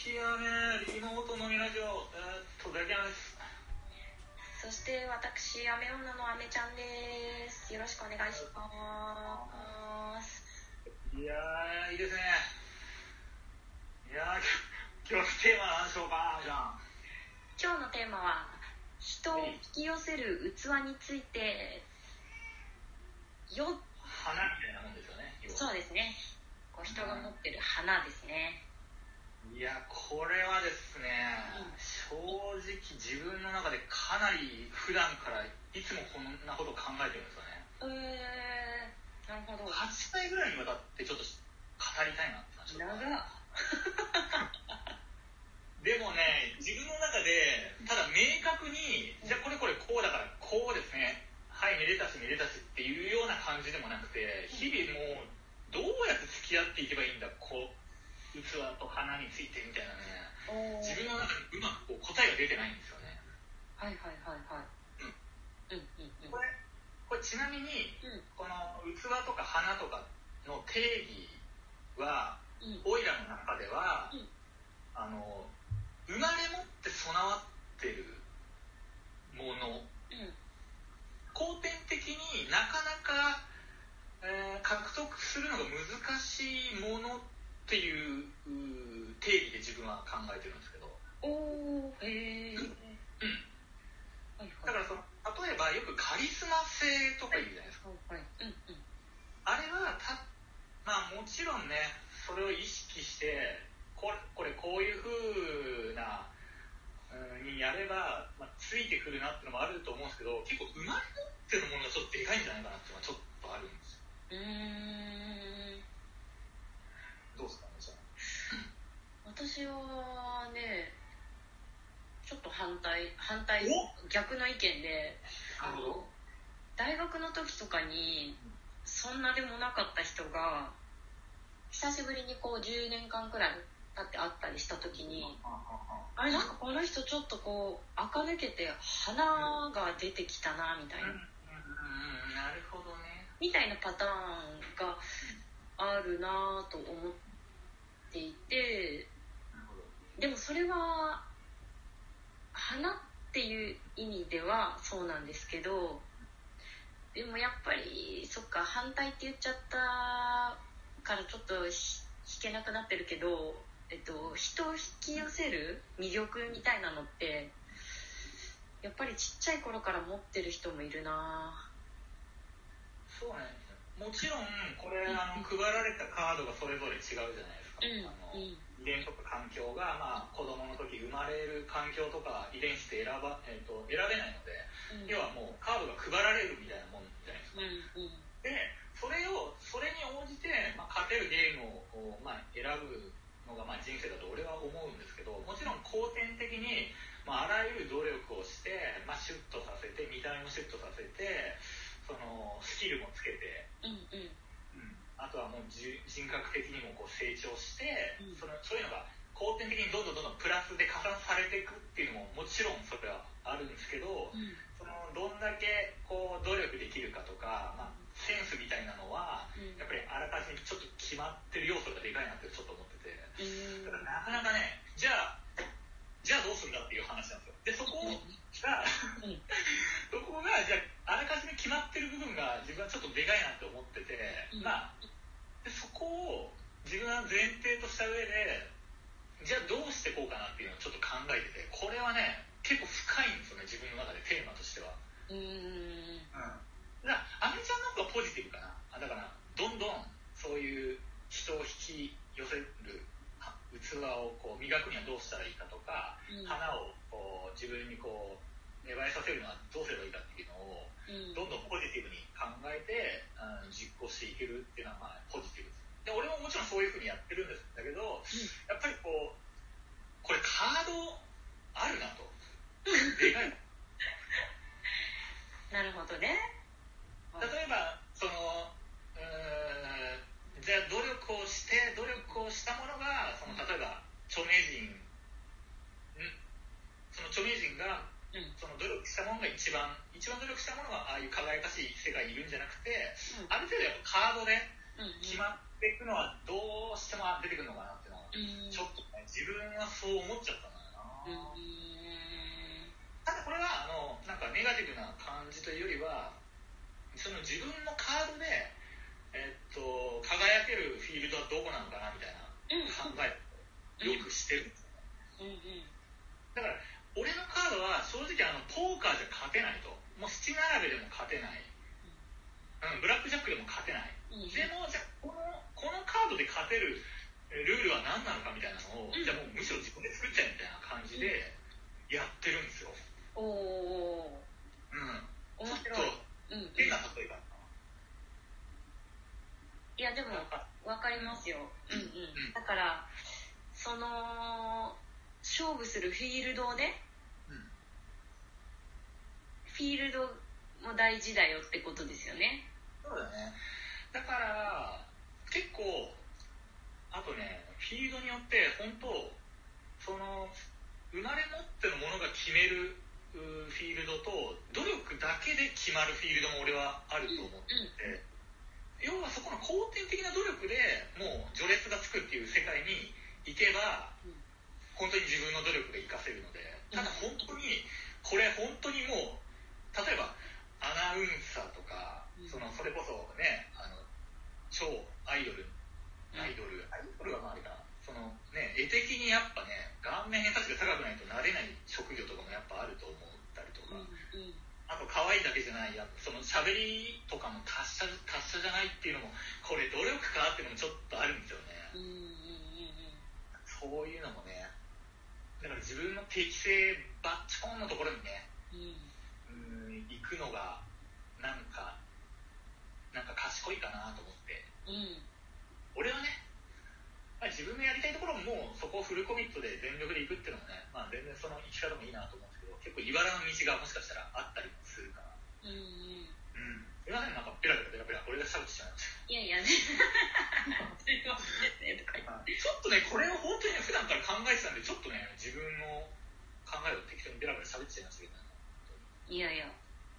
きやめリモート飲みラジオえー、っとザキヤですそして私、アメ女のアメちゃんです。よろしくお願いします。いやーいいですねいやー今日のテーマは何でしょうかじゃん今日のテーマは、人を引き寄せる器について、よ、花みたいなもんですよねそうですね。こう人が持ってる花ですね。いやこれはですね、うん正直自分の中でかなり普段からいつもこんなことを考えてるんですよねえー、なるほど。8回ぐらいにわたってちょっと語りたいなって話長っ。でもね自分の中でただ明確にじゃあこれこれこうだからこうですねはいめでたしめでたしっていうような感じでもなくて日々もうどうやって付き合っていけばいいんだこう器と花についてみたいなね。自分の中でうまくこう答えが出てないんですよね。はいはいはいはい。うん。うんうん。これこれちなみにうん。この器とか花とかの定義はうん。オイラの中では、うん。あの生まれ持って備わってるもの。うん。後天的になかなか、えー獲得するのが難しいものっていううー定義で自分は考えてるんですけどおー、へー。うんはいだからその例えばよくカリスマ性とか言うじゃないですかはいはい。うんうん。あれはたまあもちろんねそれを意識してこれこれこういう風なうんにやれば、まあ、ついてくるなってのもあると思うんですけど結構生まれ持ってるものがちょっとでかいんじゃないかなっていうのはちょっとあるんですようーん。どうですかねじゃ私はね、ちょっと反対、反対お、逆の意見で、あなるほど。大学の時とかに、そんなでもなかった人が、久しぶりにこう10年間くらい経って会ったりした時に、あれなんかこの人ちょっとこう、垢抜けて花が出てきたな、みたいうんうんな。うんなるほどね。みたいなパターンがあるなと思っていて、でもそれは花っていう意味ではそうなんですけどでもやっぱりそっか反対って言っちゃったからちょっとひ弾けなくなってるけど、えっと、人を引き寄せる魅力みたいなのってやっぱりちっちゃい頃から持ってる人もいるな。そうなんですよ。もちろんこれあの配られたカードがそれぞれ違うじゃないですか、うんあのうん遺伝とか環境が、まあ、子供の時生まれる環境とか遺伝子って選ば、えー、と選べないので、うん。要はもうカードが配られるみたいなもんじゃないですか。うんうん。でそれをそれに応じて、まあ、勝てるゲームを、まあ、選ぶのが、まあ、人生だと俺は思うんですけどもちろん後天的に、まあ、あらゆる努力をして、まあ、シュッとさせて見た目もシュッとさせてそのスキルもつけてうんうんあとはもうじ人格的にもこう成長して、うん。そのそういうのが後天的にどんどんどんどんプラスで加算されていくっていうのももちろんそれはあるんですけど、うんそのどんだけこう努力できるかとか、まあ、センスみたいなのはうんやっぱりあらかじめちょっと決まってる要素がでかいなってちょっと思っててうんだからなかなかねじゃあじゃあどうするんだっていう話なんですよでそこがうんそこがじゃああらかじめ決まってる部分が自分はちょっとでかいなって思ってて、うんまあでそこを自分は前提とした上でじゃあどうしてこうかなっていうのをちょっと考えててこれはね結構深いんですよね自分の中でテーマとしては、うんだからアメちゃんの方がポジティブかなあだからどんどんそういう人を引き寄せるは器をこう磨くにはどうしたらいいかとか、うん花をこう自分にこう芽生えさせるのはどうすればいいかっていうのをうんどんどんポジティブに考えて、うん実行していけるっていうのはまあポジティブですで俺ももちろんそういうふうにやってるんですだけどやっぱりこうこれカードあるなとでかいなるほどね例えばそのうーんじゃあ努力をして努力をしたものがその例えば著名人んその著名人がうんその努力したものが一番一番努力したものがああいう輝かしい世界にいるんじゃなくてある程度やっぱカードでうん決まっていくのはどうしても出てくるのかなっていうのはうん。ちょっとね自分はそう思っちゃったんだよな、うん。ただこれはあのなんかネガティブな感じというよりはその自分のカードで、えっと輝けるフィールドはどこなのかなみたいなうん。考えをよくしてるんですよね。うんうん。だから俺のカードは正直あのポーカーじゃ勝てないともう七並べでも勝てない、うん、ブラックジャックでも勝てない。うんでもじゃあこのこのカードで勝てるえルールは何なのかみたいなのを、うんじゃあもうむしろ自分で作っちゃえみたいな感じでやってるんですよ、おおうん、面白ちょっいうんうん。と変な例えがいやでもわかりますよ。うんうん。だからその勝負するフィールドをねうんフィールドも大事だよってことですよね。そうだね。だから結構あとねフィールドによって本当その生まれ持ってのものが決めるうフィールドと努力だけで決まるフィールドも俺はあると思っていて、要はそこの後天的な努力でもう序列がつくっていう世界に行けばうん本当に自分の努力が活かせるのでただ本当にこれ本当にもう例えばアナウンサーとかうんそのそれこそねあの超アイドル。うん。アイドル。アイドルはまああれかなそのね絵的にやっぱね顔面偏差値が高くないとなれない職業とかもやっぱあると思ったりとか、うんうん。あと可愛いだけじゃないやその喋りとかも達者達者じゃないっていうのもこれ努力かっていうのもちょっとあるんですよね、そういうのもね。だから自分の適性バッチコンのところにねうんうん。うん行くのがなんかなんか賢いかなと思ってうん。俺はね、まあ、自分のやりたいところももうそこをフルコミットで全力で行くっていうのもね、まあ、全然その生き方もいいなと思うんですけど結構茨の道がもしかしたらあったりもするからうんうん。うん。すいませんなんかペラペラペラペラ俺がしゃべってしまいました。いやいやね。すいませんねとか言って。ちょっとね、これを本当にね普段から考えてたんで、ちょっとね、自分の考えを適当にベラベラ喋っちゃいましたけどね。いやいや。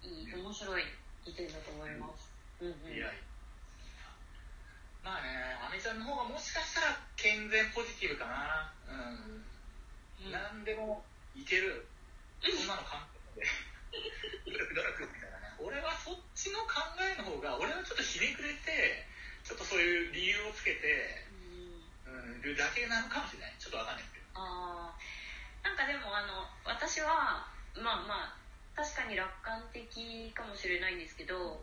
いい面白い意見だと思います。うんうん。いや、まあね、アメちゃんの方がもしか全ポジティブかな。うん。うん何でもいける。そんなの考えて、努力努力みたいなね。俺はそっちの考えの方が、俺はちょっとひねくれて、ちょっとそういう理由をつけて、うんうん、るだけなのかもしれない。ちょっとわかんないですけど。あーなんかでもあの私はまあまあ確かに楽観的かもしれないんですけど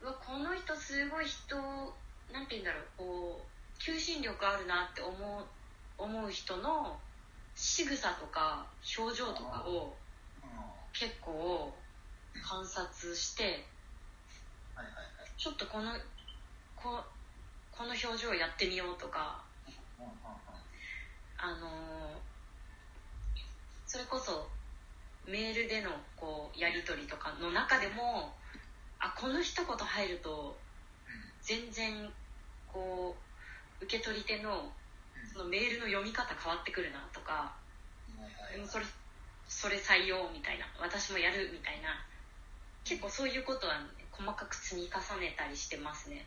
うわこの人すごい人なんて言うんだろうこう求心力あるなって思う思う人の仕草とか表情とかをうん。結構観察して。ちょっとこのここの表情やってみようとか。あのーそれこそメールでのこうやり取りとかの中でもあこの一言入ると全然こう受け取り手のそのメールの読み方変わってくるなとかはいはいでもそれそれ採用みたいな私もやるみたいな結構そういうことは、ね、細かく積み重ねたりしてますね。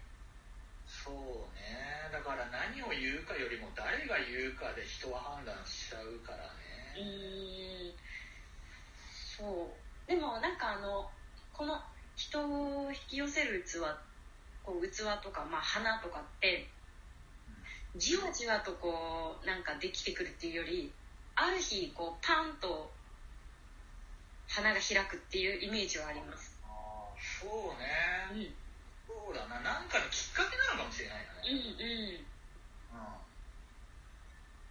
そうね。だから何を言うかよりも誰が言うかで人は判断しちゃうからうねーん。そう。でもなんかあのこの人を引き寄せる器こう器とか、まあ、花とかってじわじわとこうなんかできてくるっていうよりある日こうパンと花が開くっていうイメージはあります。ああそううん。ねそうだな。何かのきっかけなのかもしれないようんねうんうん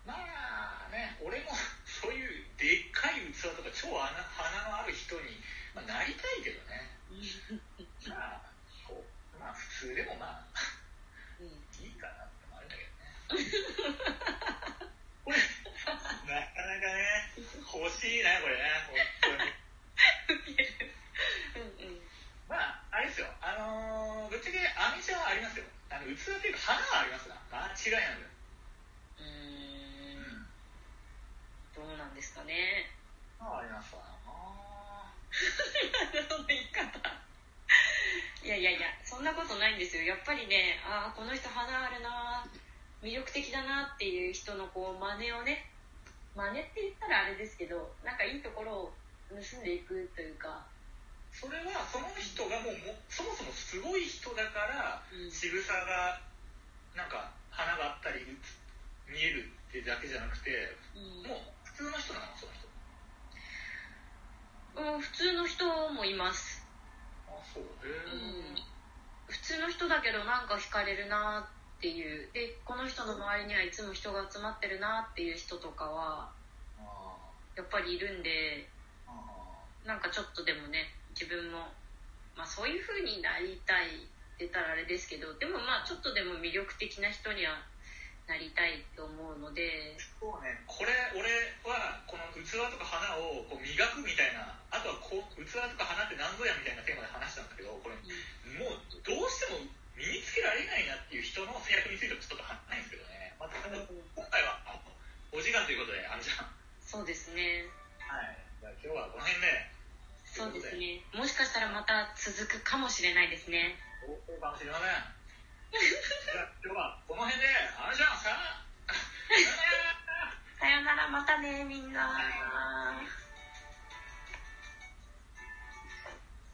まあね俺もそういうでっかい器とか超穴花のある人に、まあ、なりたいけどねまあこうまあ普通でもまあうんいいかなってのもあるんだけどねこれなかなかね欲しいねこれね本当に。うんうん。まああれですよ。あのー、ぶっちゃけアミシャはありますよ。あの器っていうか花はありますな。間違いなく。うーん。どうなんですかね。花はありますわな。その言い方。いやいやいやそんなことないんですよ。やっぱりねああこの人花あるな魅力的だなっていう人のこう真似をね真似って言ったらあれですけどなんかいいところを盗んでいくというか。それはその人がもうもそもそもすごい人だからうん。仕草がなんか花があったり見えるってだけじゃなくてうん。もう普通の人なのその人。うん、普通の人もいます、あそう。へうん。え、普通の人だけどなんか惹かれるなっていう。でこの人の周りにはいつも人が集まってるなっていう人とかはあやっぱりいるんでなんかちょっとでもね自分も、まあ、そういう風になりたいって言ったらあれですけどでもまあちょっとでも魅力的な人にはなりたいと思うので。そうね。これ俺はこの器とか花をこう磨くみたいなあとはこう器とか花って何ぞやみたいなテーマで話したんだけどこれもうどうしても身につけられないなっていう人の制約についてもちょっと話せないんですけどね、まあ、ただ今回はあお時間ということであれじゃんそうですねはいじゃあ今日はこの辺でそうですねもしかしたらまた続くかもしれないですねそうかもしれませんじゃあ今日はこの辺であれじゃんさよならさよならまたねみんなはい